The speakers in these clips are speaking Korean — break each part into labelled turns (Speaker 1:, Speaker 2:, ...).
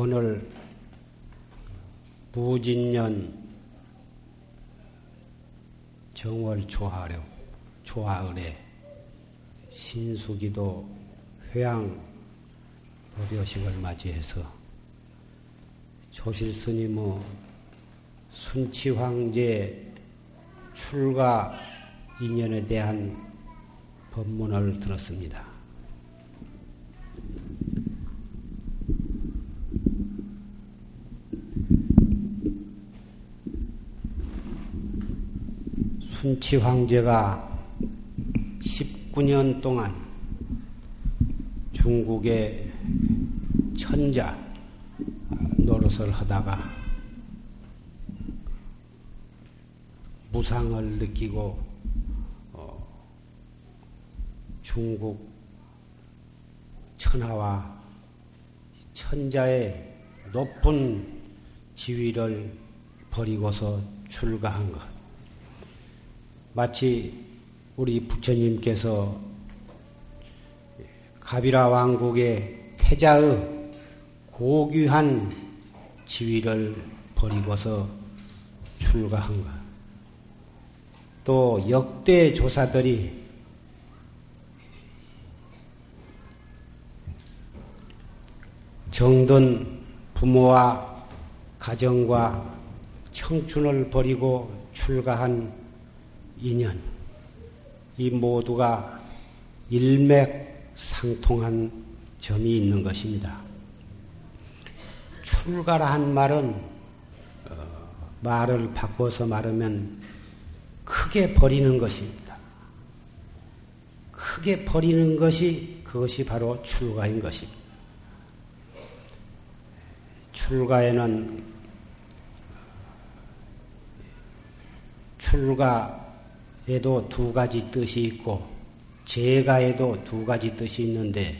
Speaker 1: 오늘 무진년 정월 초하려 초하을에 신수기도 회양 법요식을 맞이해서 조실 스님의 순치 황제 출가 인연에 대한 법문을 들었습니다. 순치 황제가 19년 동안 중국의 천자 노릇을 하다가 무상을 느끼고 어, 중국 천하와 천자의 높은 지위를 버리고서 출가한 것. 마치 우리 부처님께서 가비라 왕국의 태자의 고귀한 지위를 버리고서 출가한 것. 또 역대 조사들이 정든 부모와 가정과 청춘을 버리고 출가한 인연, 이 모두가 일맥 상통한 점이 있는 것입니다. 출가라 한 말은 어, 말을 바꿔서 말하면 크게 버리는 것입니다. 크게 버리는 것이 그것이 바로 출가인 것입니다. 출가에는 출가 에도 두 가지 뜻이 있고 재가에도 두 가지 뜻이 있는데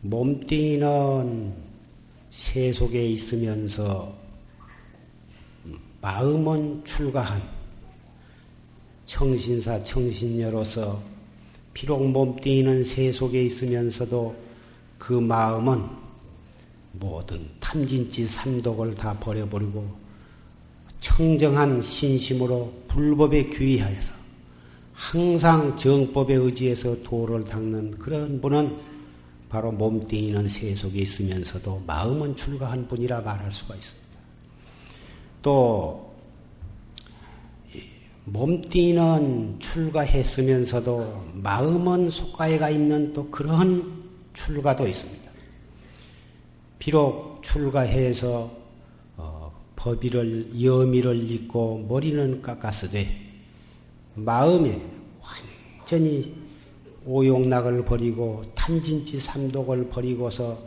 Speaker 1: 몸뚱이는 세 속에 있으면서 마음은 출가한 청신사 청신녀로서 비록 몸뚱이는 세 속에 있으면서도 그 마음은 모든 탐진치 삼독을 다 버려버리고 청정한 신심으로 불법에 귀의하여서 항상 정법에 의지해서 도를 닦는 그런 분은 바로 몸뚱이는 세 속에 있으면서도 마음은 출가한 분이라 말할 수가 있습니다. 또 몸띠는 출가했으면서도 마음은 속가에가 있는 또 그런 출가도 있습니다. 비록 출가해서 어, 법의를 여미를 입고 머리는 깎았으되 마음에 완전히 오용락을 버리고 탐진치 삼독을 버리고서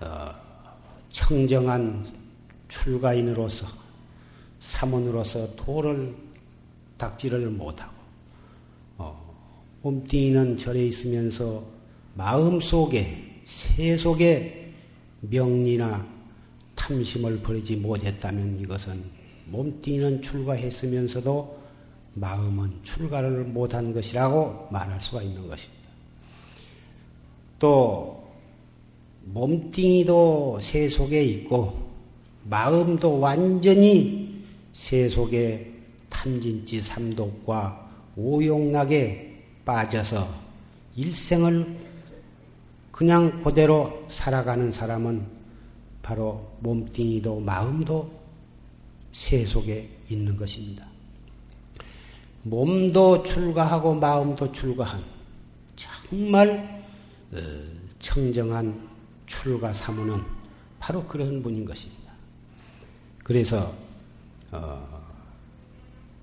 Speaker 1: 어, 청정한 출가인으로서 사문으로서 도를 닥지를 못하고 어, 몸뚱이는 절에 있으면서 마음 속에 새 속에 명리나 탐심을 버리지 못했다면 이것은 몸뚱이는 출가했으면서도 마음은 출가를 못한 것이라고 말할 수가 있는 것입니다. 또 몸뚱이도 새 속에 있고 마음도 완전히 새 속에 탐진치 삼독과 오용락에 빠져서 일생을 그냥 그대로 살아가는 사람은 바로 몸뚱이도 마음도 새 속에 있는 것입니다. 몸도 출가하고 마음도 출가한 정말 어, 청정한 출가 사무는 바로 그런 분인 것입니다. 그래서 어,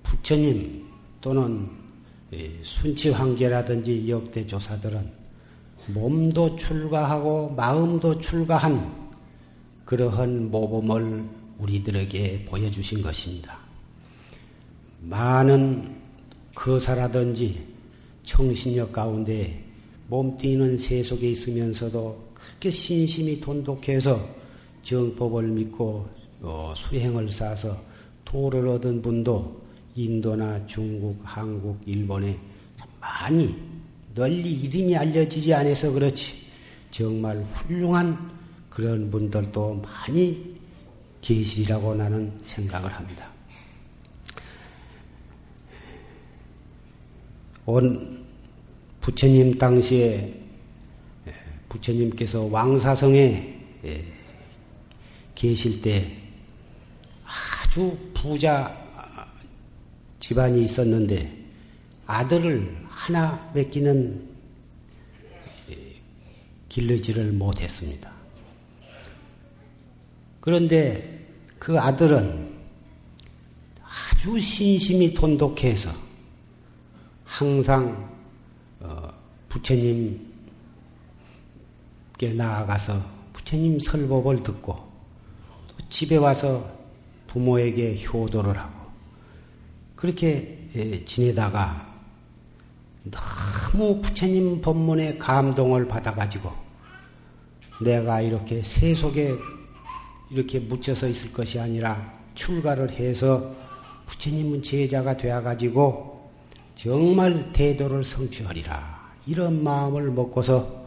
Speaker 1: 부처님 또는 순치 황제라든지 역대 조사들은 몸도 출가하고 마음도 출가한 그러한 모범을 우리들에게 보여주신 것입니다. 많은 거사라든지 청신력 가운데 몸뛰는 세속에 있으면서도 그렇게 신심이 돈독해서 정법을 믿고 어, 수행을 쌓아서 도를 얻은 분도 인도나 중국, 한국, 일본에 많이 널리 이름이 알려지지 않아서 그렇지 정말 훌륭한 그런 분들도 많이 계시리라고 나는 생각을 합니다. 온 부처님 당시에 부처님께서 왕사성에 계실 때 아주 부자 집안이 있었는데 아들을 하나 맺기는 길르지를 못했습니다. 그런데 그 아들은 아주 신심이 돈독해서 항상 어, 부처님께 나아가서 부처님 설법을 듣고 또 집에 와서 부모에게 효도를 하고 그렇게 예, 지내다가 너무 부처님 법문에 감동을 받아가지고 내가 이렇게 세속에 이렇게 묻혀서 있을 것이 아니라 출가를 해서 부처님은 제자가 되어가지고 정말 대도를 성취하리라. 이런 마음을 먹고서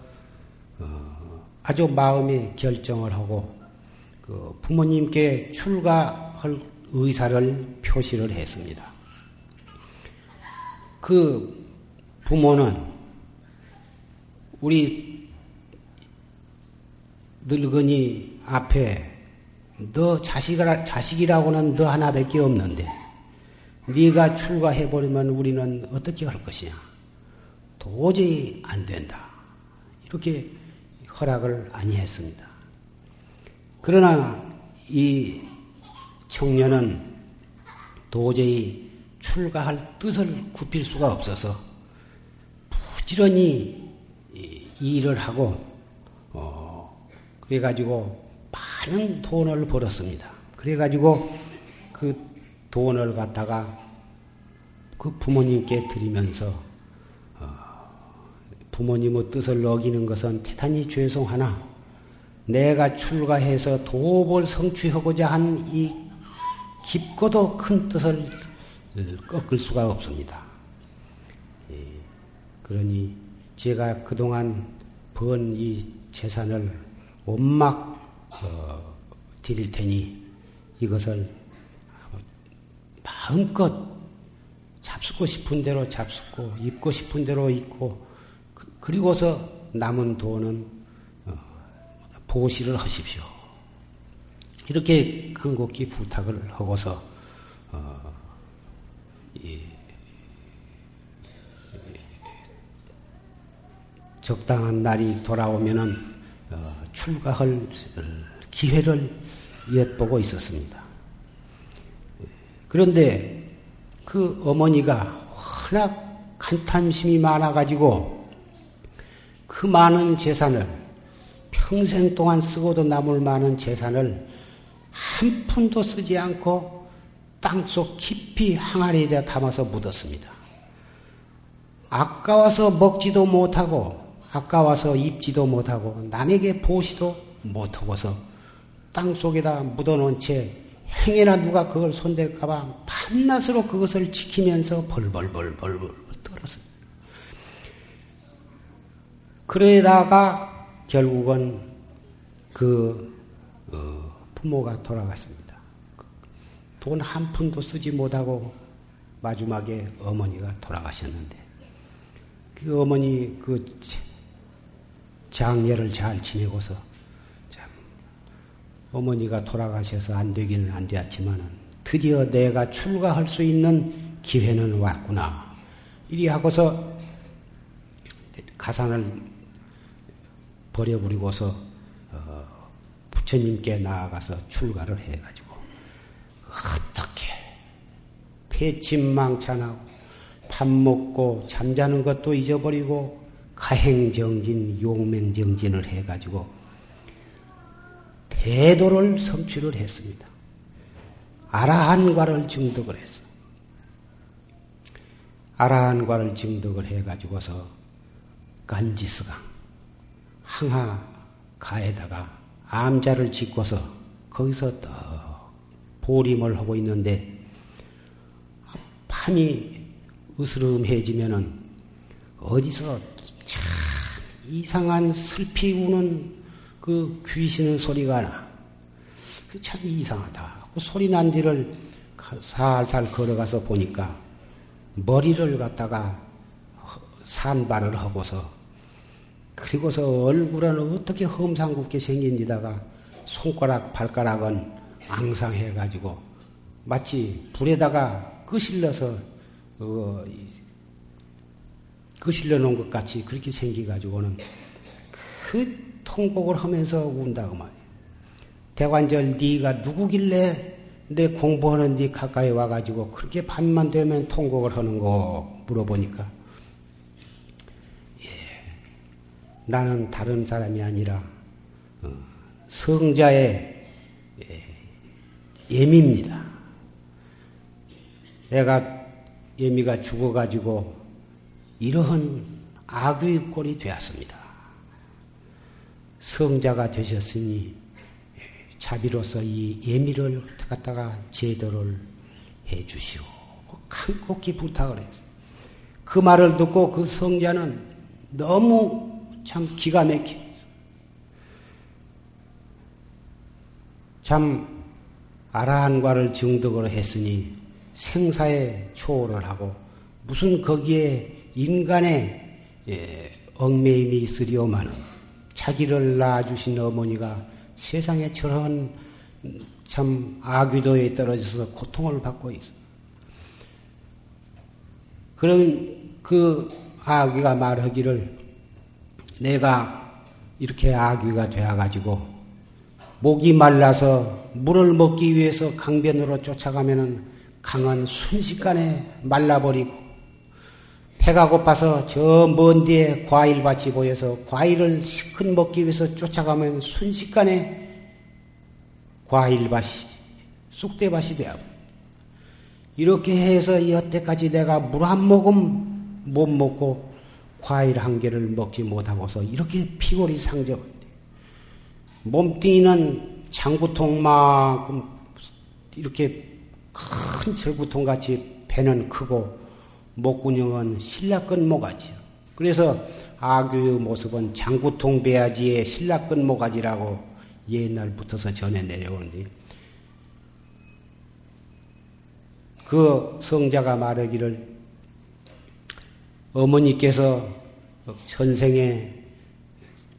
Speaker 1: 어, 아주 마음의 결정을 하고 그 부모님께 출가할 의사를 표시를 했습니다. 그 부모는 우리 늙은이 앞에 너 자식이라, 자식이라고는 너 하나밖에 없는데 네가 출가해 버리면 우리는 어떻게 할 것이냐. 도저히 안 된다. 이렇게 허락을 아니했습니다. 그러나 이 청년은 도저히 출가할 뜻을 굽힐 수가 없어서 부지런히 일을 하고 어, 그래가지고 많은 돈을 벌었습니다. 그래가지고 그 돈을 갖다가 그 부모님께 드리면서 어, 부모님의 뜻을 어기는 것은 대단히 죄송하나 내가 출가해서 도업을 성취하고자 한 이 깊고도 큰 뜻을 꺾을 수가 없습니다. 예, 그러니 제가 그동안 번 이 재산을 원막 어, 드릴 테니 이것을 마음껏 잡수고 싶은 대로 잡수고 입고 싶은 대로 입고 그, 그리고서 남은 돈은 어, 보시를 하십시오. 이렇게 큰곡히 부탁을 하고서 어, 이, 적당한 날이 돌아오면은 어, 출가할 기회를 엿보고 있었습니다. 그런데 그 어머니가 워낙 간탐심이 많아가지고 그 많은 재산을 평생 동안 쓰고도 남을 많은 재산을 한 푼도 쓰지 않고 땅속 깊이 항아리에다 담아서 묻었습니다. 아까워서 먹지도 못하고 아까워서 입지도 못하고 남에게 보시도 못하고서 땅 속에다 묻어놓은 채 행여나 누가 그걸 손댈까봐 밤낮으로 그것을 지키면서 벌벌벌벌벌 떨었습니다. 그러다가 결국은 그 어, 부모가 돌아갔습니다. 돈 한 푼도 쓰지 못하고 마지막에 어머니가 돌아가셨는데 그 어머니 그 장례를 잘 지내고서 참 어머니가 돌아가셔서 안 되기는 안 되었지만은 드디어 내가 출가할 수 있는 기회는 왔구나. 이리 하고서 가산을 버려버리고서 어, 부처님께 나아가서 출가를 해가지고 어떻게 폐침망찬하고 밥 먹고 잠자는 것도 잊어버리고 가행정진, 용맹정진을 해가지고 대도를 성취를 했습니다. 아라한과를 증득을 했어. 아라한과를 증득을 해가지고서 간지스강, 항하가에다가 암자를 짓고서 거기서 또 보림을 하고 있는데 밤이 으스름해지면은 어디서 참 이상한 슬피 우는 그 귀신의 소리가 나. 그 참 이상하다. 그 소리 난 뒤를 살살 걸어가서 보니까 머리를 갖다가 산발을 하고서 그리고서 얼굴은 어떻게 험상궂게 생긴지다가 손가락 발가락은 앙상해가지고 마치 불에다가 끄실러서 어, 끄실러 놓은 것 같이 그렇게 생기가지고는 그 통곡을 하면서 운다고 말이야. 대관절 네가 누구길래 내 공부하는 네 가까이 와가지고 그렇게 밤만 되면 통곡을 하는 거 물어보니까 예, 나는 다른 사람이 아니라 어, 성자의 예, 예미입니다. 내가 예미가 죽어가지고 이러한 악의 꼴이 되었습니다. 성자가 되셨으니 자비로서 이 예미를 갖다가 제도를 해 주시오. 간곡히 부탁을 했어. 그 말을 듣고 그 성자는 너무 참 기가 막혀. 참 아라한과를 증득을 했으니 생사에 초월을 하고 무슨 거기에 인간의 예, 얽매임이 있으리오마는 자기를 낳아주신 어머니가 세상에 저런 참 아귀도에 떨어져서 고통을 받고 있어. 그럼 그 아귀가 말하기를 내가 이렇게 아귀가 되어가지고 목이 말라서 물을 먹기 위해서 강변으로 쫓아가면은 강은 순식간에 말라버리고 배가 고파서 저 먼 뒤에 과일밭이 보여서 과일을 시큰 먹기 위해서 쫓아가면 순식간에 과일밭이 쑥대밭이 되어 이렇게 해서 여태까지 내가 물 한 모금 못 먹고 과일 한 개를 먹지 못하고서 이렇게 피골이 상적한데 몸뚱이는 장구통만큼 이렇게 큰 절구통 같이 배는 크고 목구녕은 신라끈 모가지요. 그래서 아규의 모습은 장구통 배아지의 신라끈 모가지라고 옛날부터서 전해 내려오는데 그 성자가 말하기를 어머니께서 전생에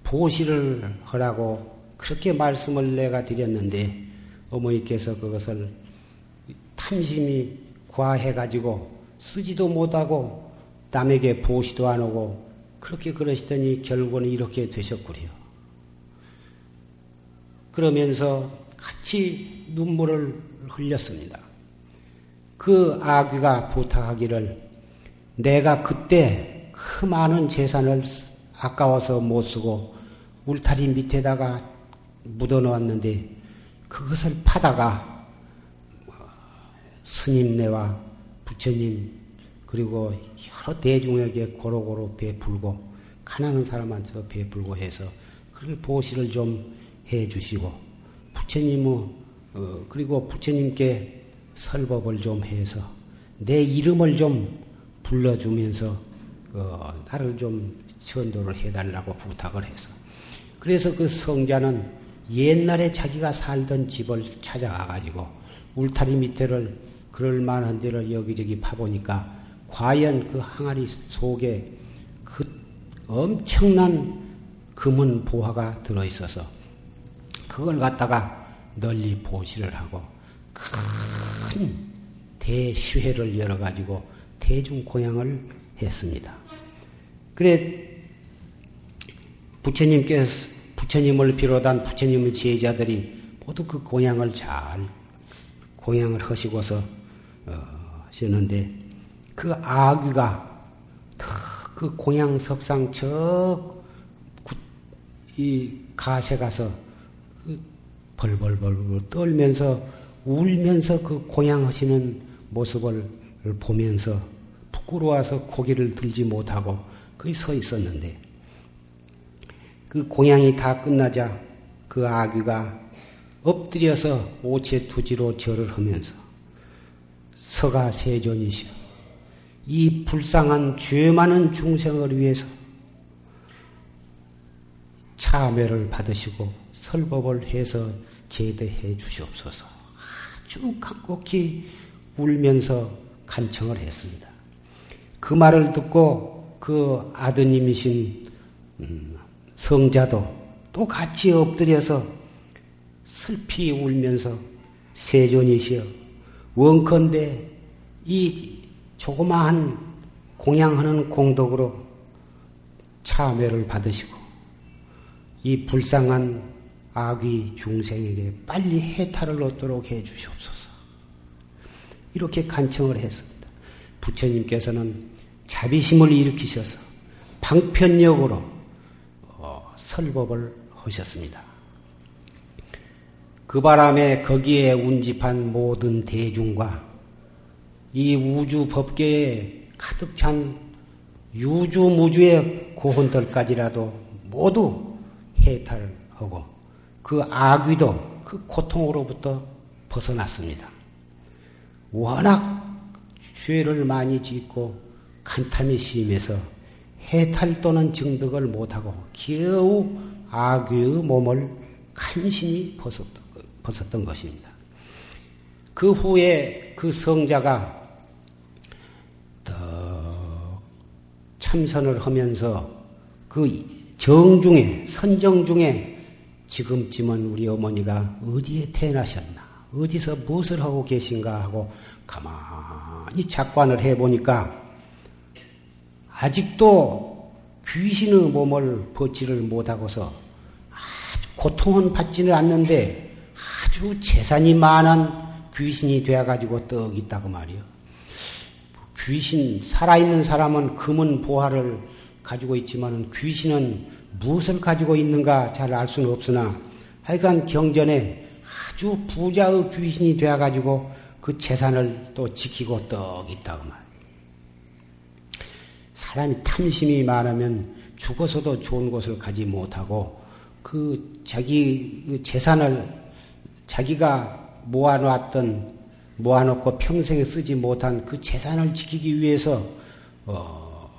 Speaker 1: 보시를 하라고 그렇게 말씀을 내가 드렸는데 어머니께서 그것을 탐심이 과해가지고 쓰지도 못하고 남에게 보시도 안 하고 그렇게 그러시더니 결국은 이렇게 되셨구려. 그러면서 같이 눈물을 흘렸습니다. 그 아귀가 부탁하기를 내가 그때 그 많은 재산을 아까워서 못 쓰고 울타리 밑에다가 묻어 놓았는데 그것을 파다가 스님네와 부처님 그리고 여러 대중에게 고루고루 베풀고 가난한 사람한테도 베풀고 해서 그걸 보시를 좀 해주시고 부처님의 어, 그리고 부처님께 설법을 좀 해서 내 이름을 좀 불러주면서 어, 나를 좀 전도를 해달라고 부탁을 해서. 그래서 그 성자는 옛날에 자기가 살던 집을 찾아가 가지고 울타리 밑에를 그럴 만한 데를 여기저기 파보니까 과연 그 항아리 속에 그 엄청난 금은 보화가 들어있어서 그걸 갖다가 널리 보시를 하고 큰 대시회를 열어가지고 대중공양을 했습니다. 그래, 부처님께서, 부처님을 비롯한 부처님의 제자들이 모두 그 공양을 잘 공양을 하시고서 어, 하셨는데 그 아귀가 그 공양석상 저이 가세 가서 그 벌벌벌벌 떨면서 울면서 그 공양하시는 모습을 보면서 부끄러워서 고개를 들지 못하고 거기 서 있었는데 그 공양이 다 끝나자 그 아귀가 엎드려서 오체 투지로 절을 하면서 서가 세존이시여 이 불쌍한 죄 많은 중생을 위해서 참 참회를 받으시고 설법을 해서 제대해 주시옵소서. 아주 간곡히 울면서 간청을 했습니다. 그 말을 듣고 그 아드님이신 음, 성자도 또 같이 엎드려서 슬피 울면서 세존이시여 원컨대 이 조그마한 공양하는 공덕으로 참회를 받으시고 이 불쌍한 아귀 중생에게 빨리 해탈을 얻도록 해 주시옵소서. 이렇게 간청을 했습니다. 부처님께서는 자비심을 일으키셔서 방편력으로 어, 설법을 하셨습니다. 그 바람에 거기에 운집한 모든 대중과 이 우주 법계에 가득 찬 유주 무주의 고혼들까지라도 모두 해탈을 하고 그 아귀도 그 고통으로부터 벗어났습니다. 워낙 죄를 많이 짓고 간탐이 심해서 해탈 또는 증득을 못하고 겨우 아귀의 몸을 간신히 벗었던, 벗었던 것입니다. 그 후에 그 성자가 참선을 하면서 그 정중에, 선정 중에 지금쯤은 우리 어머니가 어디에 태어나셨나, 어디서 무엇을 하고 계신가 하고 가만히 작관을 해보니까 아직도 귀신의 몸을 벗지를 못하고서 아주 고통은 받지는 않는데 아주 재산이 많은 귀신이 되어가지고 떡 있다고 말이요. 귀신, 살아있는 사람은 금은 보화를 가지고 있지만 귀신은 무엇을 가지고 있는가 잘 알 수는 없으나 하여간 경전에 아주 부자의 귀신이 되어가지고 그 재산을 또 지키고 떡 있다고 말. 사람이 탐심이 많으면 죽어서도 좋은 곳을 가지 못하고 그 자기 그 재산을 자기가 모아놨던 모아놓고 평생에 쓰지 못한 그 재산을 지키기 위해서 어,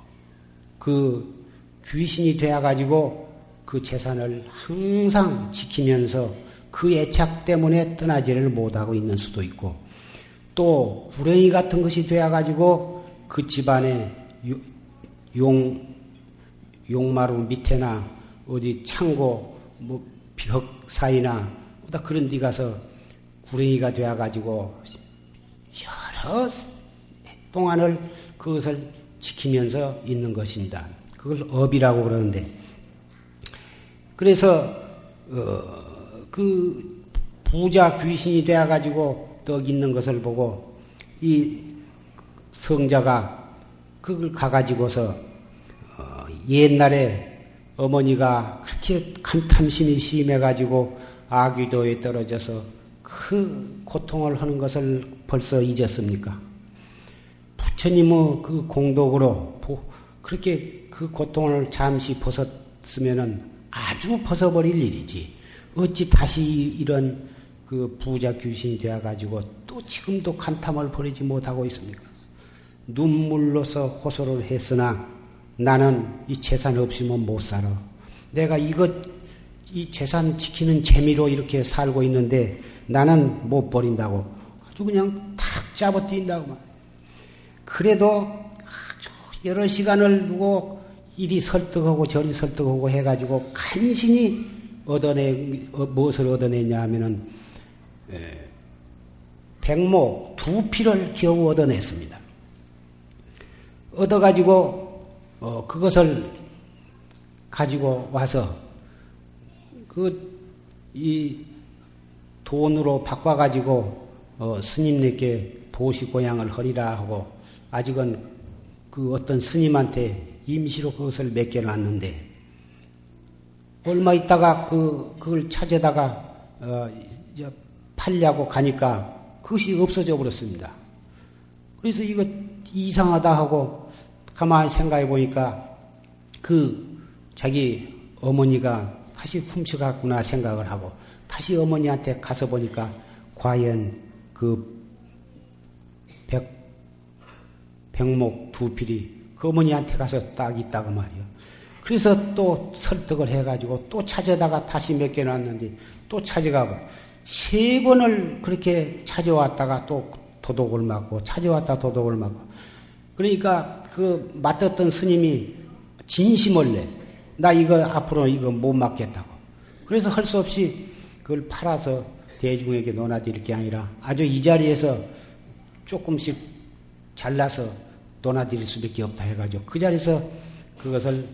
Speaker 1: 그 귀신이 되어가지고 그 재산을 항상 지키면서 그 애착 때문에 떠나지를 못하고 있는 수도 있고 또 구렁이 같은 것이 되어가지고 그 집안에 용, 용마루 밑에나 어디 창고 뭐 벽 사이나 그런 데 가서 구렁이가 되어가지고 여러 동안을 그것을 지키면서 있는 것입니다. 그걸 업이라고 그러는데 그래서 어, 그 부자 귀신이 되어 가지고 떡 있는 것을 보고 이 성자가 그걸 가가지고서 어, 옛날에 어머니가 그렇게 간탐심이 심해가지고 아귀도에 떨어져서 그 고통을 하는 것을 벌써 잊었습니까? 부처님의 그 공덕으로 그렇게 그 고통을 잠시 벗었으면은 아주 벗어버릴 일이지. 어찌 다시 이런 그 부자 귀신이 되어가지고 또 지금도 간탐을 버리지 못하고 있습니까? 눈물로서 호소를 했으나 나는 이 재산 없이면 못 살아. 내가 이것, 이 재산 지키는 재미로 이렇게 살고 있는데 나는 못 버린다고 아주 그냥 탁 잡아뛴다고 말. 그래도 아주 여러 시간을 두고 이리 설득하고 저리 설득하고 해가지고 간신히 얻어내 어, 무엇을 얻어냈냐 하면은 백목 두 피를 겨우 얻어냈습니다. 얻어가지고 어, 그것을 가지고 와서 그 이 돈으로 바꿔가지고 어, 스님네께 보시 고향을 허리라 하고 아직은 그 어떤 스님한테 임시로 그것을 맡겨놨는데 얼마 있다가 그 그걸 찾아다가 어, 팔려고 가니까 그것이 없어져 버렸습니다. 그래서 이거 이상하다 하고 가만히 생각해 보니까 그 자기 어머니가 다시 훔쳐갔구나 생각을 하고 다시 어머니한테 가서 보니까 과연 그 백, 백목 두 필이 그 어머니한테 가서 딱 있다고 말이요. 그래서 또 설득을 해가지고 또 찾아다가 다시 몇 개 놨는데 또 찾아가고 세 번을 그렇게 찾아왔다가 또 도둑을 맞고 찾아왔다 도둑을 맞고 그러니까 그 맡았던 스님이 진심을 내. 나 이거 앞으로 이거 못 맡겠다고. 그래서 할 수 없이 그걸 팔아서 대중에게 논하드릴 게 아니라 아주 이 자리에서 조금씩 잘라서 논하드릴 수밖에 없다 해가지고 그 자리에서 그것을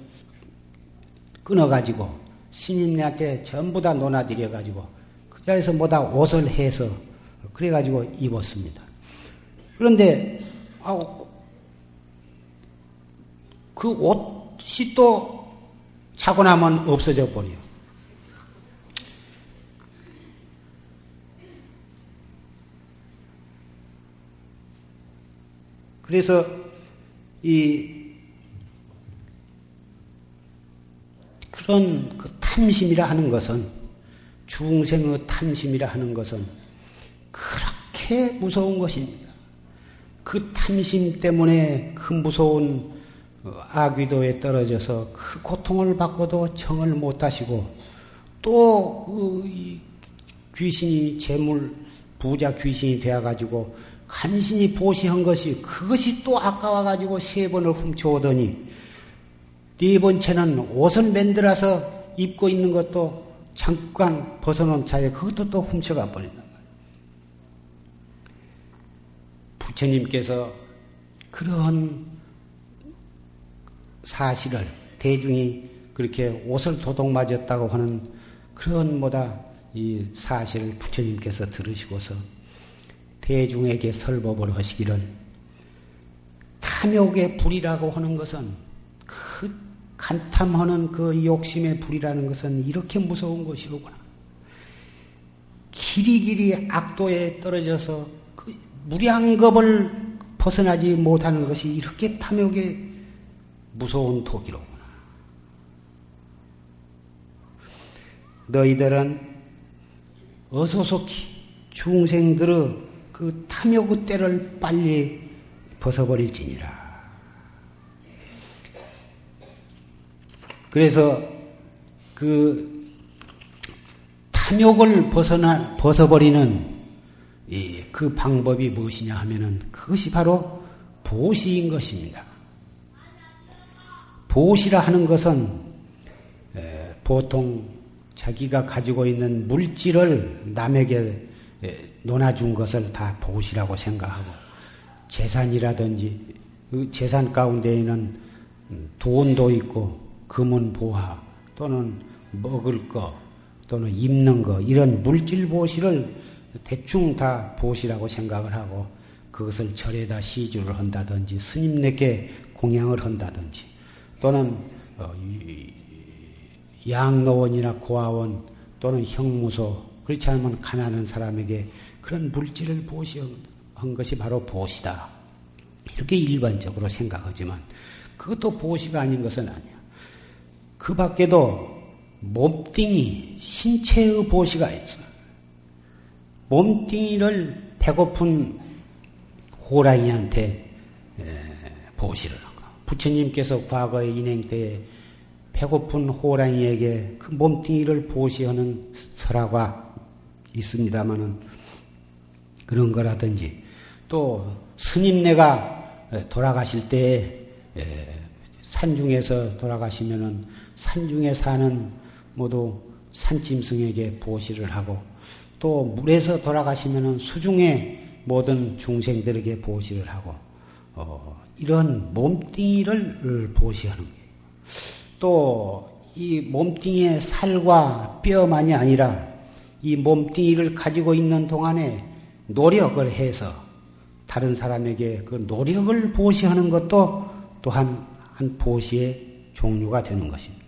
Speaker 1: 끊어가지고 신임네한테 전부 다 논하드려가지고 그 자리에서 뭐다 옷을 해서 그래가지고 입었습니다. 그런데 아, 그 옷이 또 자고 나면 없어져 버려. 그래서 이 그런 그 탐심이라 하는 것은 중생의 탐심이라 하는 것은 그렇게 무서운 것입니다. 그 탐심 때문에 그 무서운 아귀도에 떨어져서 그 고통을 받고도 정을 못 하시고 또 그 귀신이 재물 부자 귀신이 되어 가지고 간신히 보시한 것이 그것이 또 아까워 가지고 세 번을 훔쳐오더니 네 번째는 옷을 만들어서 입고 있는 것도 잠깐 벗어놓은 차에 그것도 또 훔쳐가 말이에요. 부처님께서 그런 사실을 대중이 그렇게 옷을 도둑 맞았다고 하는 그런 뭐다 이 사실을 부처님께서 들으시고서 대중에게 설법을 하시기를 탐욕의 불이라고 하는 것은 그 간탐하는 그 욕심의 불이라는 것은 이렇게 무서운 것이로구나. 길이길이 악도에 떨어져서 그 무량겁을 벗어나지 못하는 것이 이렇게 탐욕의 무서운 토기로구나. 너희들은 어소속히 중생들의 그 탐욕의 때를 빨리 벗어버릴지니라. 그래서 그 탐욕을 벗어나, 벗어버리는 그 방법이 무엇이냐 하면은 그것이 바로 보시인 것입니다. 보시라 하는 것은 보통 자기가 가지고 있는 물질을 남에게 논아준 것을 다 보시라고 생각하고 재산이라든지 그 재산 가운데에는 돈도 있고 금은 보화 또는 먹을 거 또는 입는 거 이런 물질 보시를 대충 다 보시라고 생각을 하고 그것을 절에다 시주를 한다든지 스님네께 공양을 한다든지 또는 어, 양로원이나 고아원 또는 형무소 그렇지 않으면 가난한 사람에게 그런 물질을 보시한 것이 바로 보시다. 이렇게 일반적으로 생각하지만 그것도 보시가 아닌 것은 아니야. 그 밖에도 몸뚱이, 신체의 보시가 있어. 몸뚱이를 배고픈 호랑이한테 보시를 한 거. 부처님께서 과거의 인행 때에 배고픈 호랑이에게 그 몸뚱이를 보시하는 설화가 있습니다마는 그런 거라든지 또 스님네가 돌아가실 때 산중에서 돌아가시면은 산중에 사는 모두 산짐승에게 보시를 하고 또 물에서 돌아가시면은 수중의 모든 중생들에게 보시를 하고 어, 이런 몸뚱이를 보시하는 거예요. 또 이 몸뚱이의 살과 뼈만이 아니라 이 몸뚱이를 가지고 있는 동안에 노력을 해서 다른 사람에게 그 노력을 보시하는 것도 또한 한 보시의 종류가 되는 것입니다.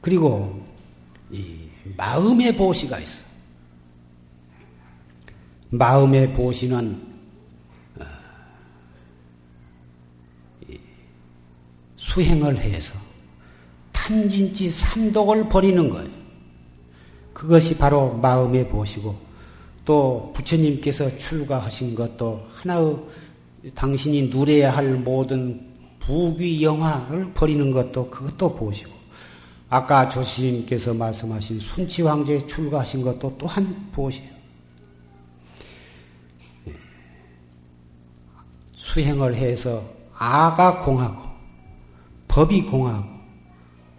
Speaker 1: 그리고 이 마음의 보시가 있어. 마음의 보시는 수행을 해서 탐진치 삼독을 버리는 거예요. 그것이 바로 마음의 보시고 또 부처님께서 출가하신 것도 하나의 당신이 누려야 할 모든 부귀 영화를 버리는 것도 그것도 보시고 아까 조시님께서 말씀하신 순치 황제 출가하신 것도 또한 보시오. 수행을 해서 아가 공하고 법이 공하고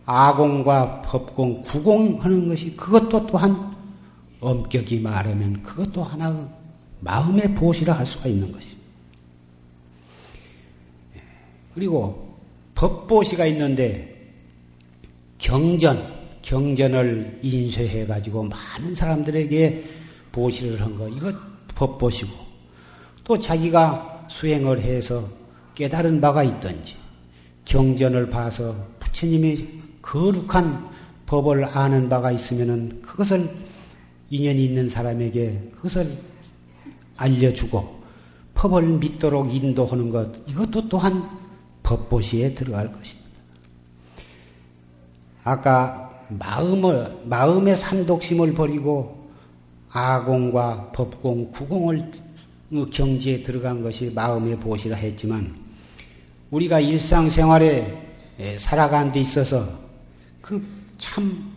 Speaker 1: 아공과 법공, 구공하는 것이 그것도 또한 엄격히 말하면 그것도 하나 마음의 보시라 할 수가 있는 것이. 그리고 법보시가 있는데 경전, 경전을 인쇄해 가지고 많은 사람들에게 보시를 한 거, 이거 법보시고 또 자기가 수행을 해서 깨달은 바가 있든지 경전을 봐서 부처님이 거룩한 법을 아는 바가 있으면은 그것을 인연이 있는 사람에게 그것을 알려주고 법을 믿도록 인도하는 것 이것도 또한 법보시에 들어갈 것입니다. 아까 마음을 마음의 삼독심을 버리고 아공과 법공, 구공을 경지에 들어간 것이 마음의 보시라 했지만 우리가 일상생활에 살아가는 데 있어서 그 참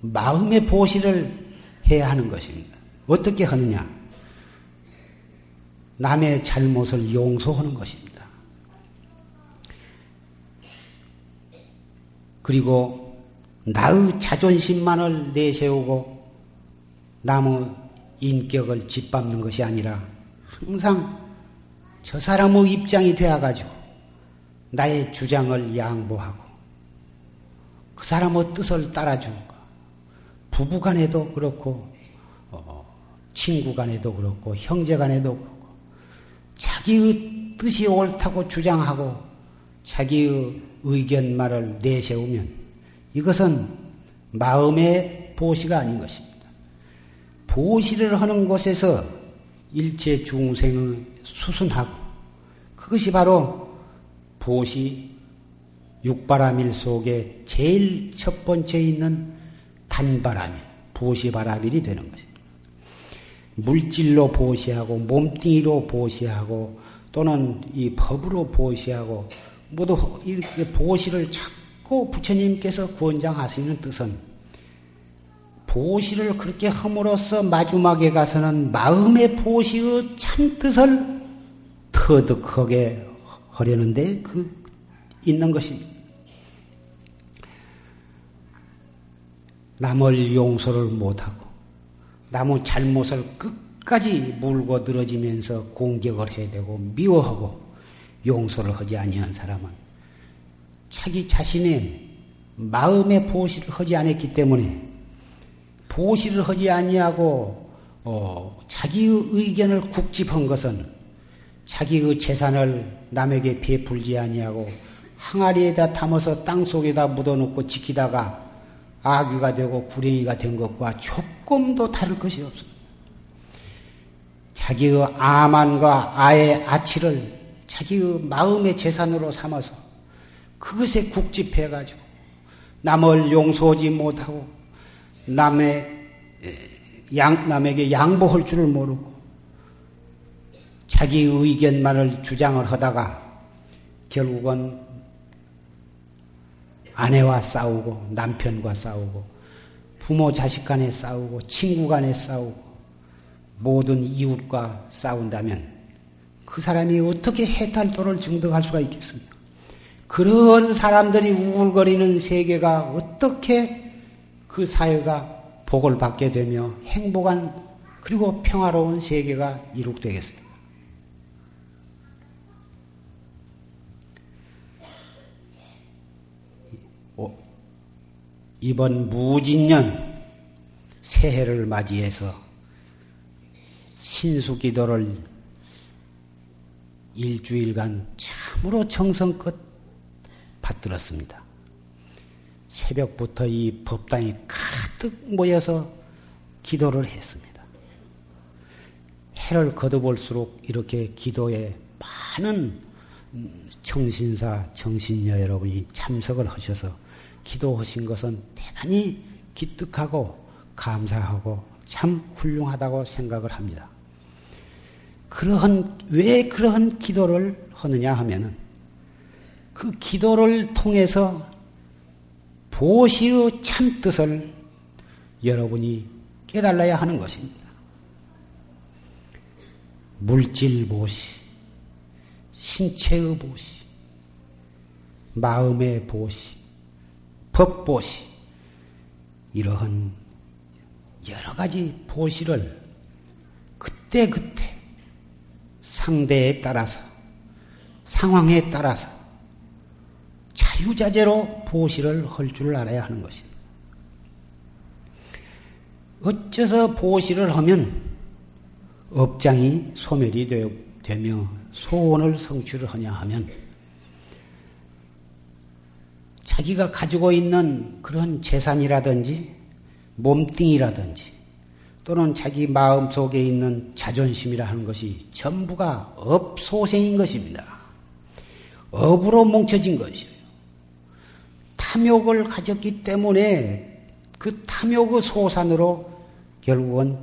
Speaker 1: 마음의 보시를 해야 하는 것입니다. 어떻게 하느냐? 남의 잘못을 용서하는 것입니다. 그리고 나의 자존심만을 내세우고 남의 인격을 짓밟는 것이 아니라 항상 저 사람의 입장이 되어가지고 나의 주장을 양보하고 그 사람의 뜻을 따라주는 거. 부부 간에도 그렇고, 어, 친구 간에도 그렇고, 형제 간에도 그렇고, 자기의 뜻이 옳다고 주장하고, 자기의 의견 말을 내세우면, 이것은 마음의 보시가 아닌 것입니다. 보시를 하는 곳에서 일체 중생을 수순하고, 그것이 바로 보시 육바라밀 속에 제일 첫 번째 있는 단바라밀, 보시바라밀이 되는 것입니다. 물질로 보시하고 몸뚱이로 보시하고 또는 이 법으로 보시하고 모두 이렇게 보시를 자꾸 부처님께서 권장하시는 뜻은 보시를 그렇게 함으로써 마지막에 가서는 마음의 보시의 참 뜻을 터득하게 하려는데 그 있는 것입니다. 남을 용서를 못하고 남의 잘못을 끝까지 물고 늘어지면서 공격을 해야 되고 미워하고 용서를 하지 아니한 사람은 자기 자신의 마음의 보시를 하지 않았기 때문에 보시를 하지 아니하고 어, 자기의 의견을 국집한 것은 자기의 재산을 남에게 베풀지 아니하고 항아리에다 담아서 땅 속에다 묻어놓고 지키다가 아귀가 되고 구랭이가 된 것과 조금도 다를 것이 없습니다. 자기의 아만과 아의 아치를 자기의 마음의 재산으로 삼아서 그것에 국집해가지고 남을 용서하지 못하고 남의 양, 남에게 양보할 줄을 모르고 자기 의견만을 주장을 하다가 결국은 아내와 싸우고 남편과 싸우고 부모 자식 간에 싸우고 친구 간에 싸우고 모든 이웃과 싸운다면 그 사람이 어떻게 해탈도를 증득할 수가 있겠습니까? 그런 사람들이 우울거리는 세계가 어떻게 그 사회가 복을 받게 되며 행복한 그리고 평화로운 세계가 이룩되겠습니까? 이번 무진년 새해를 맞이해서 신수 기도를 일주일간 참으로 정성껏 받들었습니다. 새벽부터 이 법당이 가득 모여서 기도를 했습니다. 해를 거둬볼수록 이렇게 기도에 많은 청신사, 정신녀 여러분이 참석을 하셔서 기도하신 것은 대단히 기특하고 감사하고 참 훌륭하다고 생각을 합니다. 그러한, 왜 그러한 기도를 하느냐 하면은 그 기도를 통해서 보시의 참뜻을 여러분이 깨달아야 하는 것입니다. 물질 보시, 신체의 보시, 마음의 보시, 법 보시, 이러한 여러 가지 보시를 그때 그때 상대에 따라서, 상황에 따라서 자유자재로 보시를 할 줄 알아야 하는 것입니다. 어째서 보시를 하면 업장이 소멸이 되며 소원을 성취를 하냐 하면 자기가 가지고 있는 그런 재산이라든지 몸뚱이라든지 또는 자기 마음 속에 있는 자존심이라 하는 것이 전부가 업소생인 것입니다. 업으로 뭉쳐진 것이에요. 탐욕을 가졌기 때문에 그 탐욕의 소산으로 결국은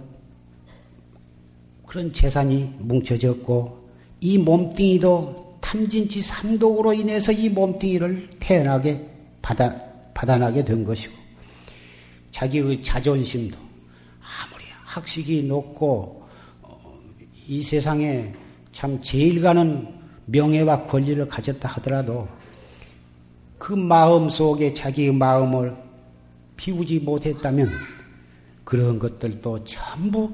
Speaker 1: 그런 재산이 뭉쳐졌고 이 몸뚱이도 탐진치 삼독으로 인해서 이 몸뚱이를 태어나게 받아, 받아나게 된 것이고 자기의 자존심도 아무리 학식이 높고 어, 이 세상에 참 제일 가는 명예와 권리를 가졌다 하더라도 그 마음 속에 자기의 마음을 비우지 못했다면 그런 것들도 전부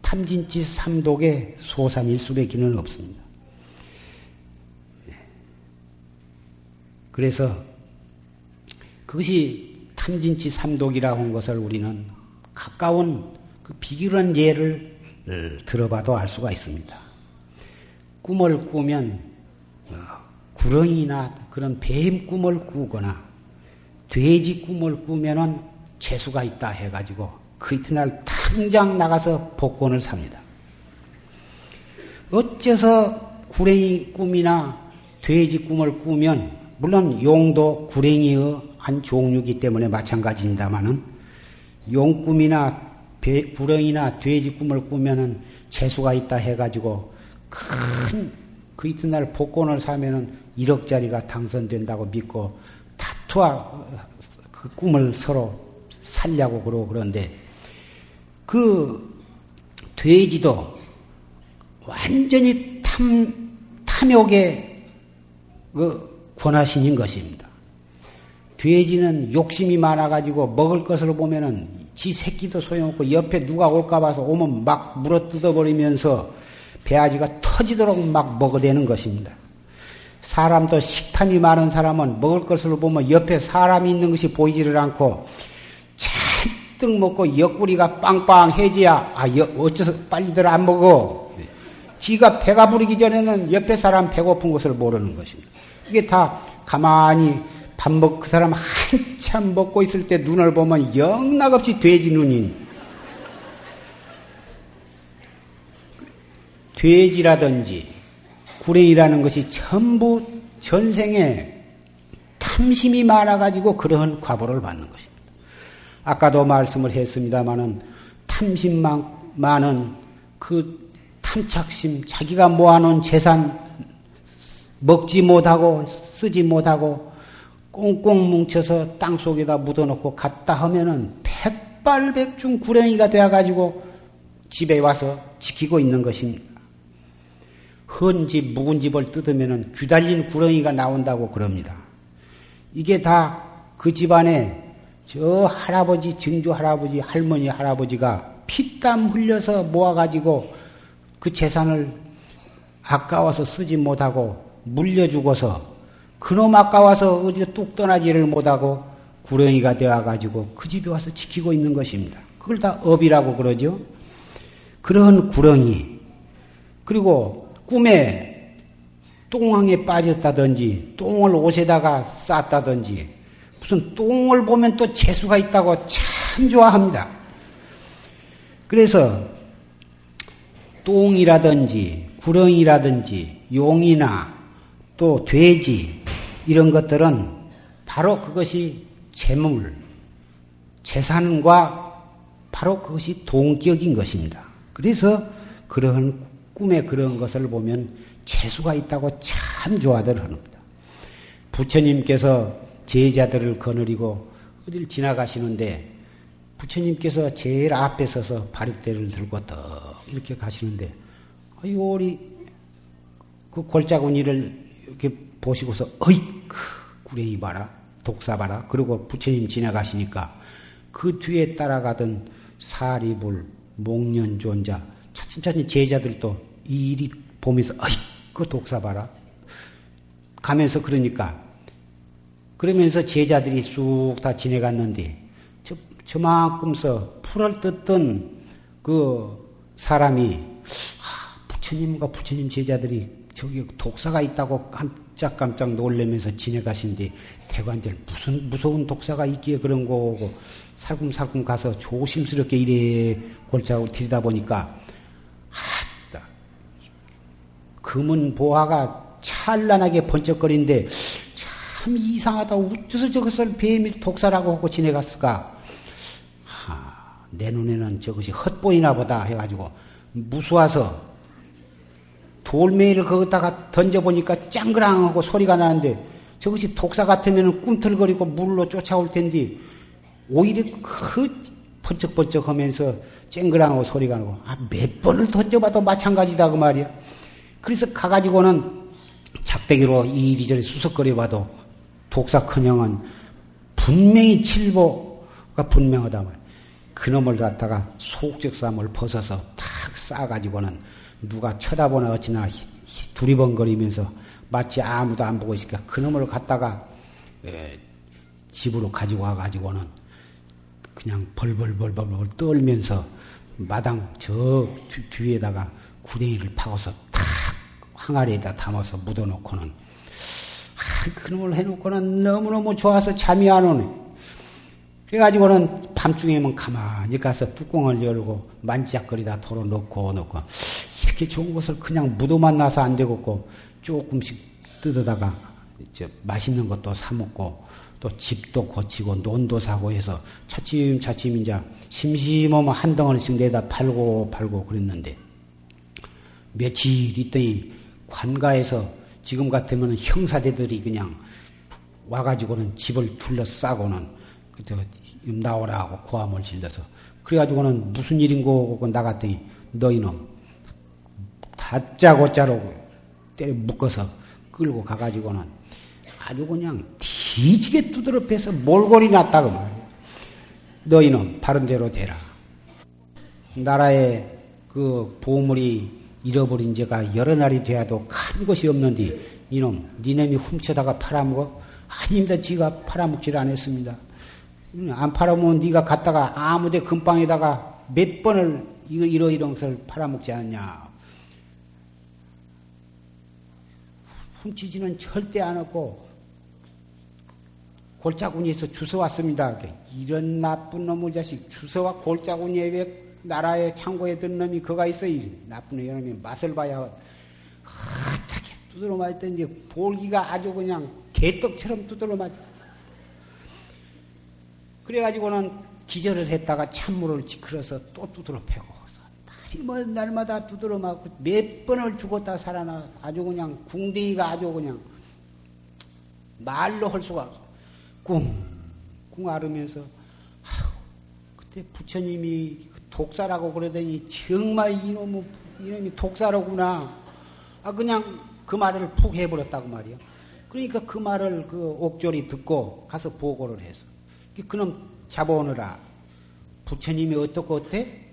Speaker 1: 탐진치 삼독의 소산일 수밖에는 없습니다. 그래서 그것이 탐진치 삼독이라고 한 것을 우리는 가까운 그 비교한 예를 들어봐도 알 수가 있습니다. 꿈을 꾸면 어, 구렁이나 그런 뱀 꿈을 꾸거나 돼지 꿈을 꾸면은 재수가 있다 해가지고 그 이튿날 당장 나가서 복권을 삽니다. 어째서 구렁이 꿈이나 돼지 꿈을 꾸면 물론 용도 구렁이의 한 종류이기 때문에 마찬가지입니다만은 용꿈이나 구렁이나 돼지 꿈을 꾸면은 재수가 있다 해가지고 큰 그 이튿날 복권을 사면은 1억짜리가 당선된다고 믿고 다투와 그 꿈을 서로 살려고 그러고 그런데 그 돼지도 완전히 탐, 탐욕의 그 권하신인 것입니다. 돼지는 욕심이 많아가지고 먹을 것을 보면은 지 새끼도 소용없고 옆에 누가 올까 봐서 오면 막 물어 뜯어버리면서 배아지가 터지도록 막 먹어대는 것입니다. 사람도 식탐이 많은 사람은 먹을 것을 보면 옆에 사람이 있는 것이 보이지를 않고 잔뜩 먹고 옆구리가 빵빵해지야 아 어째서 빨리들 안 먹어 지가 배가 부르기 전에는 옆에 사람 배고픈 것을 모르는 것입니다. 이게 다 가만히 밥 먹, 그 사람 한참 먹고 있을 때 눈을 보면 영락없이 돼지 눈인. 돼지라든지 구레이라는 것이 전부 전생에 탐심이 많아가지고 그러한 과보를 받는 것입니다. 아까도 말씀을 했습니다마는 탐심 많은 그 탐착심, 자기가 모아놓은 재산 먹지 못하고 쓰지 못하고 꽁꽁 뭉쳐서 땅 속에다 묻어놓고 갔다 하면은 백발백중 구렁이가 되어가지고 집에 와서 지키고 있는 것입니다. 헌 집, 묵은 집을 뜯으면은 귀달린 구렁이가 나온다고 그럽니다. 이게 다 그 집안에 저 할아버지, 증조 할아버지, 할머니 할아버지가 피땀 흘려서 모아가지고 그 재산을 아까워서 쓰지 못하고 물려주고서 그놈 아까워서 어디서 뚝 떠나지를 못하고 구렁이가 되어가지고 그 집에 와서 지키고 있는 것입니다. 그걸 다 업이라고 그러죠. 그런 구렁이, 그리고 꿈에 똥항에 빠졌다든지, 똥을 옷에다가 쌌다든지, 무슨 똥을 보면 또 재수가 있다고 참 좋아합니다. 그래서 똥이라든지, 구렁이라든지, 용이나 또 돼지, 이런 것들은 바로 그것이 재물, 재산과 바로 그것이 동격인 것입니다. 그래서 그런 꿈에 그런 것을 보면 재수가 있다고 참 좋아들 합니다. 부처님께서 제자들을 거느리고 어딜 지나가시는데 부처님께서 제일 앞에 서서 바리대를 들고 더 이렇게 가시는데 요리 그 골짜구니를 이렇게 보시고서 어이크 구레이 봐라 독사 봐라 그리고 부처님 지나가시니까 그 뒤에 따라가던 사리불 목련존자 차츰차츰 제자들도 이 일이 보면서 어이그 독사 봐라 가면서 그러니까 그러면서 제자들이 쑥 다 지내갔는데 저, 저만큼서 풀을 뜯던 그 사람이 아, 부처님과 부처님 제자들이 저기 독사가 있다고 깜짝깜짝 놀래면서 지내가신데 대관절 무슨 무서운 독사가 있기에 그런 거고 살금살금 가서 조심스럽게 이래 골짜고 들이다 보니까 아따 금은 보화가 찬란하게 번쩍거리는데 참 이상하다. 어째서 저것을 뱀이 독사라고 하고 지내갔을까? 하, 내 눈에는 저것이 헛보이나 보다 해가지고 무수와서 돌멩이를 거기다가 던져보니까 짱그랑하고 소리가 나는데 저것이 독사 같으면 꿈틀거리고 물로 쫓아올 텐데 오히려 그 번쩍번쩍 하면서 쨍그랑하고 소리가 나고 아, 몇 번을 던져봐도 마찬가지다 그 말이야. 그래서 가가지고는 작대기로 이리저리 수석거려봐도 독사커녕은 분명히 칠보가 분명하다 말. 그놈을 갖다가 속적삼을 벗어서 탁 싸가지고는 누가 쳐다보나 어찌나 두리번거리면서 마치 아무도 안 보고 있으니까 그놈을 갖다가 에, 집으로 가지고 와가지고는 그냥 벌벌벌벌벌 떨면서 마당 저 뒤에다가 구덩이를 파고서 탁 항아리에다 담아서 묻어놓고는 그놈을 해놓고는 너무너무 좋아서 잠이 안 오네. 그래가지고는 밤중에면 가만히 가서 뚜껑을 열고 만지작거리다 털어 놓고 놓고 이렇게 좋은 것을 그냥 묻어만 나서 안 되겠고 조금씩 뜯어다가 맛있는 것도 사 먹고 또 집도 고치고 논도 사고 해서 차츰차츰 이제 심심하면 한 덩어리씩 내다 팔고 팔고 그랬는데 며칠 있더니 관가에서 지금 같으면 형사대들이 그냥 와가지고는 집을 둘러싸고는 그때 나오라 하고 고함을 질러서 그래가지고는 무슨 일인고 나갔더니 너희는 다짜고짜로 때려 묶어서 끌고 가가지고는 아주 그냥 뒤지게 두드러 패서 몰골이 났다고 말이야. 너희는 바른 대로 되라. 나라의 그 보물이 잃어버린 지가 여러 날이 되어도 큰 것이 없는데 이놈 니놈이 훔쳐다가 팔아먹어? 아닙니다. 지가 팔아먹지를 않았습니다. 안 팔아먹으면 네가 갔다가 아무데 금방에다가 몇 번을 이러 이런 것을 팔아먹지 않았냐. 훔치지는 절대 않았고 골짜구니에서 주워왔습니다. 이런 나쁜 놈의 자식 주워와 골짜구니에 왜 나라의 창고에 든 놈이 그가 있어. 이 나쁜 놈이 맛을 봐야 어떻게 두드러 맞던지 볼기가 아주 그냥 개떡처럼 두드러 맞아. 그래가지고는 기절을 했다가 찬물을 지크러서 또 두드러 패고 뭐 날마다 두드러 맞고 몇 번을 죽었다 살아나 아주 그냥 궁대기가 아주 그냥 말로 할 수가 없어. 꿍꿍 아휴, 그때 부처님이 독사라고 그러더니 정말 이놈의, 이놈이 독사로구나. 아, 그냥 그 말을 푹 해버렸다고 말이야. 그러니까 그 말을 그 옥졸이 듣고 가서 보고를 해서. 그놈 잡아오느라. 부처님이 어떻고 어때?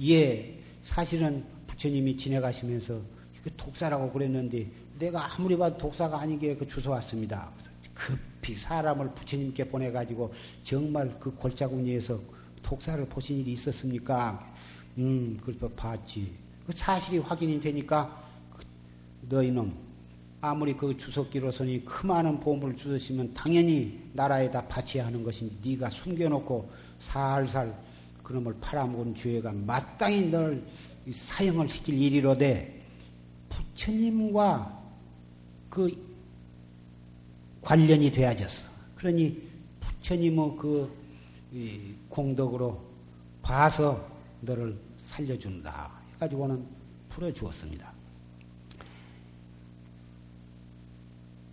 Speaker 1: 예, 사실은 부처님이 지내가시면서 그 독사라고 그랬는데 내가 아무리 봐도 독사가 아니게 그 주워왔습니다. 급히 사람을 부처님께 보내가지고 정말 그 골짜구니에서 독사를 보신 일이 있었습니까? 음, 그래서 봤지. 그 사실이 확인이 되니까 그 너희는 아무리 그 주석기로서니 그 많은 보물을 주셨으면 당연히 나라에다 바쳐야 하는 것인지 네가 숨겨놓고 살살 그놈을 팔아먹은 죄가 마땅히 널 사형을 시킬 일이로되 부처님과 그 관련이 되어졌어. 그러니 부처님의 그 공덕으로 봐서 너를 살려준다. 해가지고는 풀어주었습니다.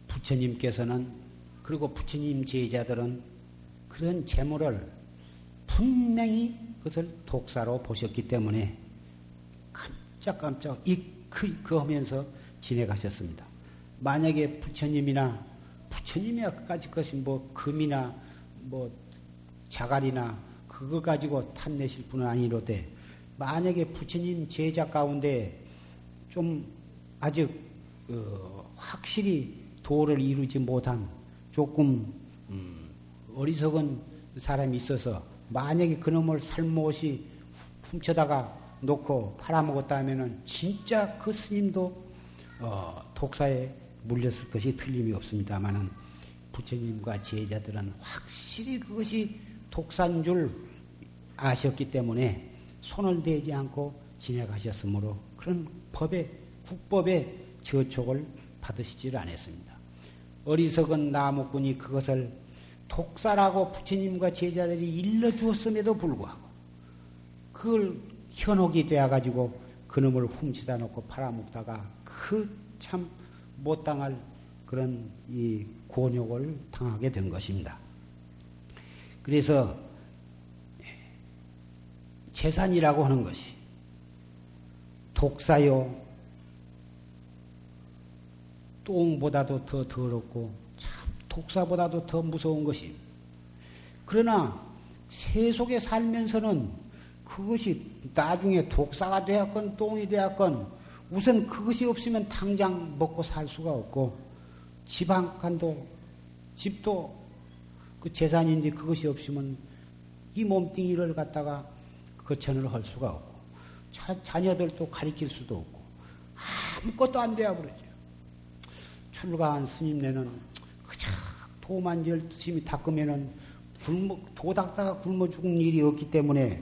Speaker 1: 부처님께서는 그리고 부처님 제자들은 그런 재물을 분명히 그것을 독사로 보셨기 때문에 깜짝깜짝 이그 그 하면서 지내가셨습니다. 만약에 부처님이나 부처님이야까지 것이 뭐 금이나 뭐 자갈이나 그거 가지고 탐내실 분은 아니로되 만약에 부처님 제자 가운데 좀 아직 어, 확실히 도를 이루지 못한 조금 음, 어리석은 사람이 있어서 만약에 그놈을 살못이 훔쳐다가 놓고 팔아먹었다 하면은 진짜 그 스님도 어, 독사에 물렸을 것이 틀림이 없습니다만은 부처님과 제자들은 확실히 그것이 독사인 줄 아셨기 때문에 손을 대지 않고 지내가셨으므로 그런 법의 국법의 저촉을 받으시질 않았습니다. 어리석은 나무꾼이 그것을 독사라고 부처님과 제자들이 일러 주었음에도 불구하고 그걸 현혹이 되어가지고 그놈을 훔치다 놓고 팔아먹다가 그 참 못 당할 그런 이 곤욕을 당하게 된 것입니다. 그래서 재산이라고 하는 것이 독사요 똥보다도 더 더럽고 참 독사보다도 더 무서운 것이 그러나 세속에 살면서는 그것이 나중에 독사가 되었건 똥이 되었건 우선 그것이 없으면 당장 먹고 살 수가 없고 집 한 칸도 집도 그 재산인데 그것이 없으면 이 몸뚱이를 갖다가 거천을 할 수가 없고 자, 자녀들도 가리킬 수도 없고 아무것도 안 돼야 그러죠. 출가한 스님네는 도만 열심히 닦으면은 굶어, 도 닦다가 굶어 죽은 일이 없기 때문에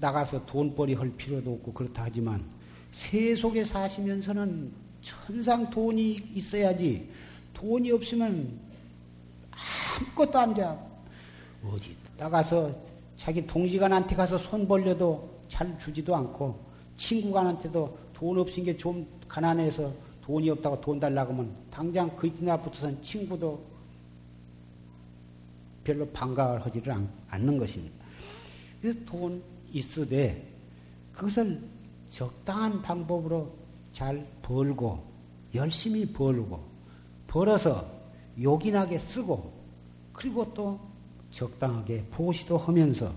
Speaker 1: 나가서 돈벌이 할 필요도 없고 그렇다 하지만 세속에 사시면서는 천상 돈이 있어야지 돈이 없으면 아무것도 안 돼. 어디 나가서 자기 동지간한테 가서 손 벌려도 잘 주지도 않고 친구간한테도 돈 없인 게 좀 가난해서 돈이 없다고 돈 달라고 하면 당장 그 뒤나 붙어선 친구도 별로 반가워 하지를 않는 것입니다. 그래서 돈 있으되 그것을 적당한 방법으로 잘 벌고 열심히 벌고 벌어서 요긴하게 쓰고 그리고 또 적당하게 보시도 하면서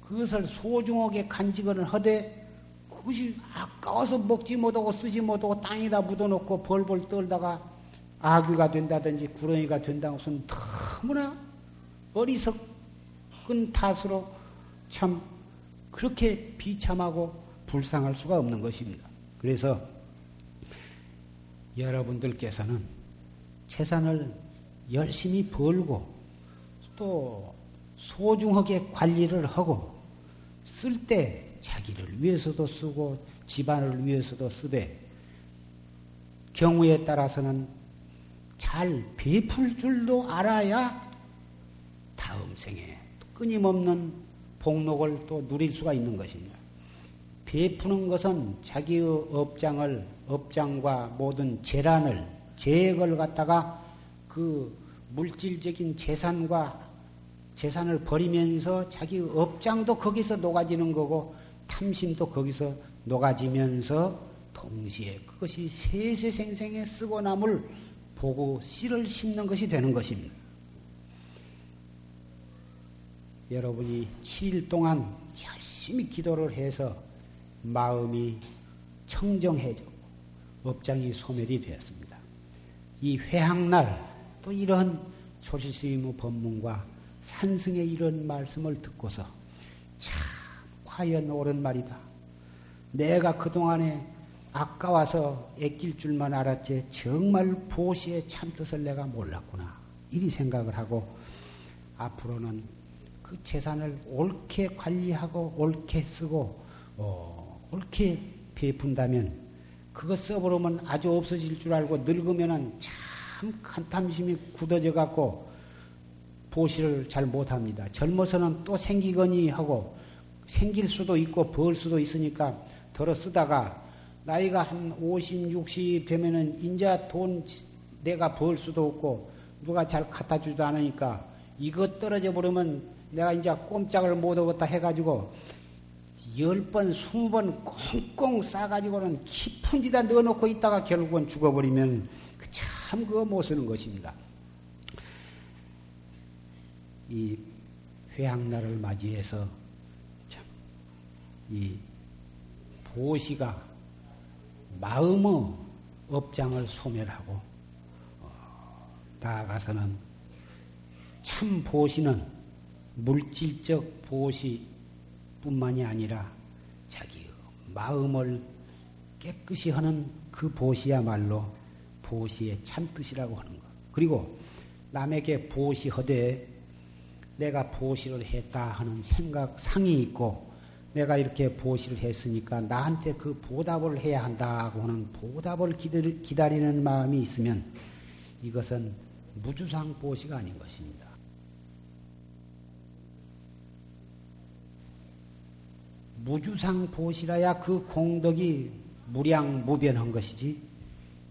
Speaker 1: 그것을 소중하게 간직을 하되 그것이 아까워서 먹지 못하고 쓰지 못하고 땅에다 묻어놓고 벌벌 떨다가 아귀가 된다든지 구렁이가 된다는 것은 너무나 어리석은 탓으로 참 그렇게 비참하고 불쌍할 수가 없는 것입니다. 그래서 여러분들께서는 재산을 열심히 벌고 또 소중하게 관리를 하고 쓸 때 자기를 위해서도 쓰고 집안을 위해서도 쓰되 경우에 따라서는 잘 베풀 줄도 알아야 다음 생에 끊임없는 복록을 또 누릴 수가 있는 것입니다. 베푸는 것은 자기의 업장을 업장과 모든 재란을 재액을 갖다가 그 물질적인 재산과 재산을 버리면서 자기 업장도 거기서 녹아지는 거고 탐심도 거기서 녹아지면서 동시에 그것이 세세생생에 쓰고 남을 보고 씨를 심는 것이 되는 것입니다. 여러분이 7일 동안 열심히 기도를 해서 마음이 청정해졌고 업장이 소멸이 되었습니다. 이 회항날 또 이런 조실스님의 법문과 산승의 이런 말씀을 듣고서 참 과연 옳은 말이다. 내가 그동안에 아까워서 애낄 줄만 알았지 정말 보시의 참뜻을 내가 몰랐구나. 이리 생각을 하고 앞으로는 그 재산을 옳게 관리하고 옳게 쓰고 어, 옳게 베푼다면 그거 써버리면 아주 없어질 줄 알고 늙으면은 참 간탐심이 굳어져 갖고 보시를 잘 못합니다. 젊어서는 또 생기거니 하고 생길 수도 있고 벌 수도 있으니까 덜어 쓰다가 나이가 한 50, 60 되면은 인자 돈 내가 벌 수도 없고 누가 잘 갖다 주지도 않으니까 이것 떨어져 버리면 내가 이제 꼼짝을 못 하겠다 해가지고 열 번, 스무 번 꽁꽁 싸가지고는 깊은 데다 넣어놓고 있다가 결국은 죽어버리면 그참 그거 못 쓰는 것입니다. 이 회양날을 맞이해서 참 이 보시가 마음의 업장을 소멸하고 어, 나아가서는 참 보시는 물질적 보시뿐만이 아니라 자기 마음을 깨끗이 하는 그 보시야말로 보시의 참뜻이라고 하는 것. 그리고 남에게 보시하되 내가 보시를 했다 하는 생각 상이 있고 내가 이렇게 보시를 했으니까 나한테 그 보답을 해야 한다고 하는 보답을 기다리는 마음이 있으면 이것은 무주상 보시가 아닌 것입니다. 무주상 보시라야 그 공덕이 무량무변한 것이지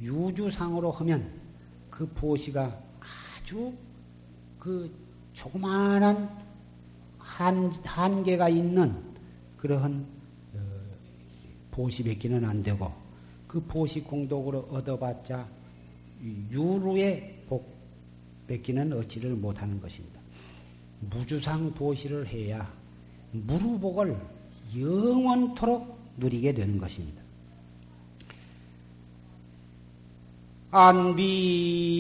Speaker 1: 유주상으로 하면 그 보시가 아주 그 조그마한 한, 한계가 있는 그러한 어, 보시밖에는 안 되고 그 보시 공덕으로 얻어봤자 유루의 복 뺏기는 얻지를 못하는 것입니다. 무주상 보시를 해야 무루복을 영원토록 누리게 되는 것입니다. 안비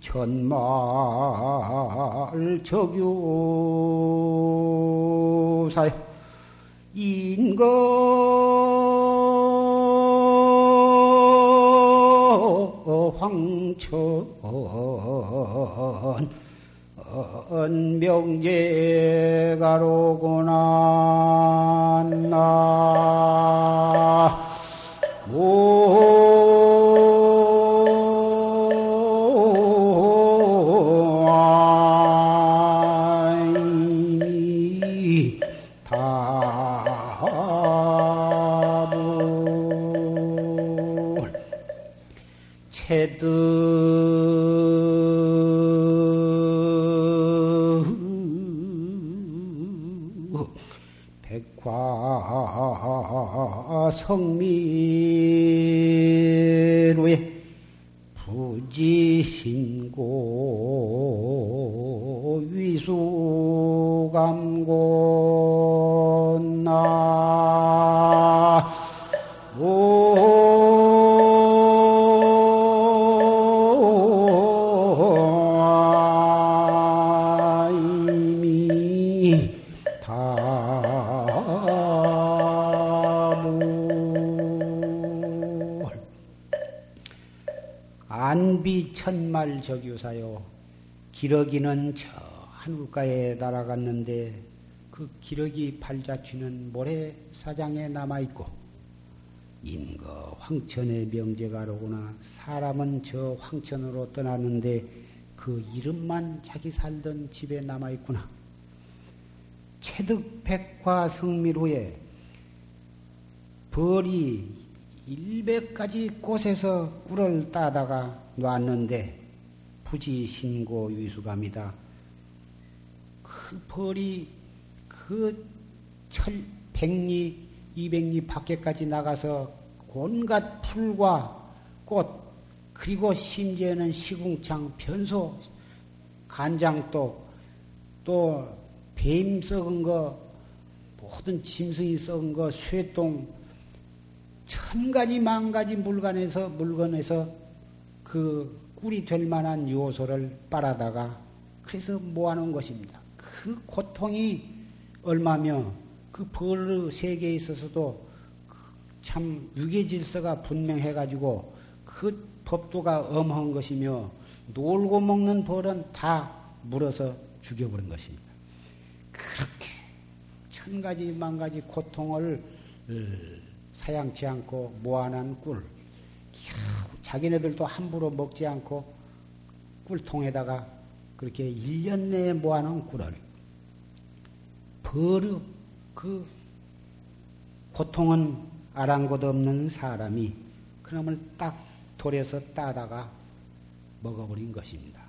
Speaker 1: 천말 적유사요 인거 황천 명제가로구나. 나 기러기는 저 하늘가에 날아갔는데 그 기러기 팔자취는 모래사장에 남아있고 인거 황천의 명제가로구나 사람은 저 황천으로 떠났는데 그 이름만 자기 살던 집에 남아있구나. 체득백화 성밀 후에 벌이 일백 가지 곳에서 꿀을 따다가 놨는데 부지 신고 유수감이다. 그 벌이 그 철, 백리, 이백리 밖에까지 나가서 온갖 풀과 꽃, 그리고 심지어는 시궁창, 변소, 간장도, 또 뱀 썩은 거, 모든 짐승이 썩은 거, 쇠똥, 천 가지 만 가지 물건에서 물건에서 그 꿀이 될 만한 요소를 빨아다가 그래서 모아놓은 것입니다. 그 고통이 얼마며 그벌 세계에 있어서도 그참 유계 질서가 분명해가지고 그 법도가 엄한 것이며 놀고 먹는 벌은 다 물어서 죽여버린 것입니다. 그렇게 천 가지 만 가지 고통을 사양치 않고 모아놓은 꿀, 자기네들도 함부로 먹지 않고 꿀통에다가 그렇게 1년 내에 모아놓은 꿀을 버릇 그 고통은 아랑곳 없는 사람이 그놈을 딱 돌에서 따다가 먹어버린 것입니다.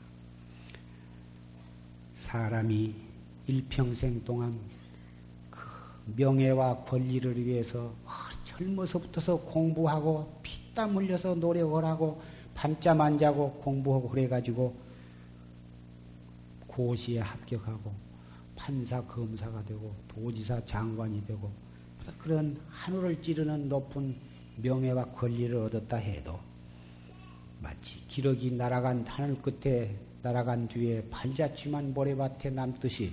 Speaker 1: 사람이 일평생 동안 그 명예와 권리를 위해서 젊어서부터서 공부하고 피 땀 흘려서 노력을 하고 밤잠 안 자고 공부하고 그래가지고 고시에 합격하고 판사 검사가 되고 도지사 장관이 되고 그런 하늘을 찌르는 높은 명예와 권리를 얻었다 해도 마치 기러기 날아간 하늘 끝에 날아간 뒤에 발자취만 모래밭에 남듯이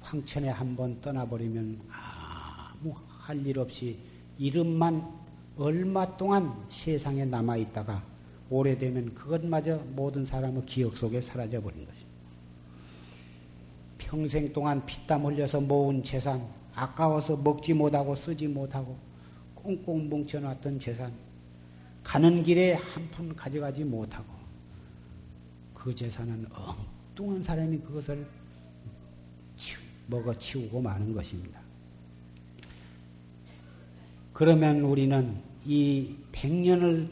Speaker 1: 황천에 한번 떠나버리면 아무 할 일 없이 이름만 얼마 동안 세상에 남아 있다가 오래되면 그것마저 모든 사람의 기억 속에 사라져 버린 것입니다. 평생 동안 피땀 흘려서 모은 재산, 아까워서 먹지 못하고 쓰지 못하고 꽁꽁 뭉쳐놨던 재산, 가는 길에 한 푼 가져가지 못하고 그 재산은 엉뚱한 사람이 그것을 먹어 치우고 마는 것입니다. 그러면 우리는 이 백년을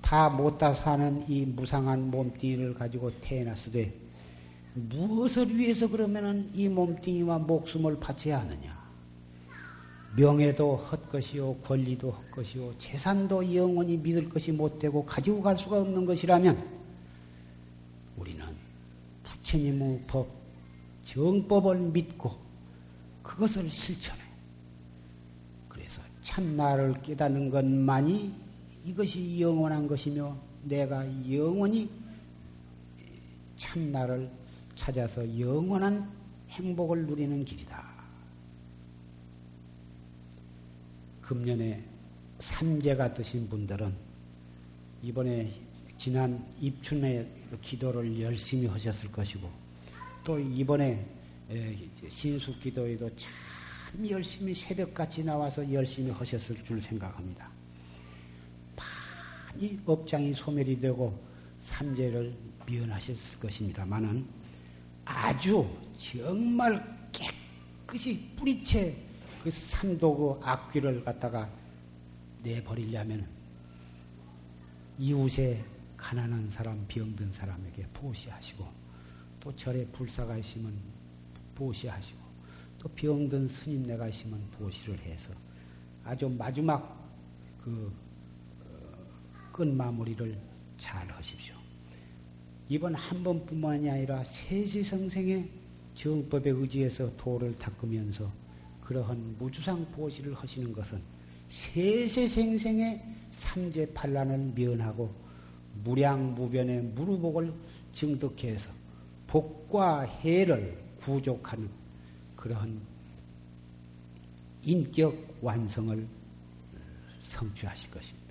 Speaker 1: 다 못다 사는 이 무상한 몸뚱이를 가지고 태어났으되 무엇을 위해서 그러면은 이 몸뚱이와 목숨을 바쳐야 하느냐? 명예도 헛것이요, 권리도 헛것이요, 재산도 영원히 믿을 것이 못되고 가지고 갈 수가 없는 것이라면 우리는 부처님의 법, 정법을 믿고 그것을 실천해. 참나를 깨닫는 것만이 이것이 영원한 것이며 내가 영원히 참나를 찾아서 영원한 행복을 누리는 길이다. 금년에 삼재가 드신 분들은 이번에 지난 입춘에 기도를 열심히 하셨을 것이고 또 이번에 신수 기도에도 참 열심히 새벽같이 나와서 열심히 하셨을 줄 생각합니다. 많이 업장이 소멸이 되고 삼재를 미연하셨을 것입니다만은 아주 정말 깨끗이 뿌리채 그 삼도 그 악귀를 갖다가 내버리려면 이웃에 가난한 사람, 병든 사람에게 보시하시고 또 절에 불사가 있으면 보시하시고 또 병든 스님네가 있으면 보시를 해서 아주 마지막 그 어, 끝마무리를 잘 하십시오. 이번 한 번뿐만이 아니라 세세성생의 정법에 의지해서 도를 닦으면서 그러한 무주상 보시를 하시는 것은 세세생생의 삼재판란을 면하고 무량무변의 무루복을 증득해서 복과 해를 부족한 그러한 인격 완성을 성취하실 것입니다.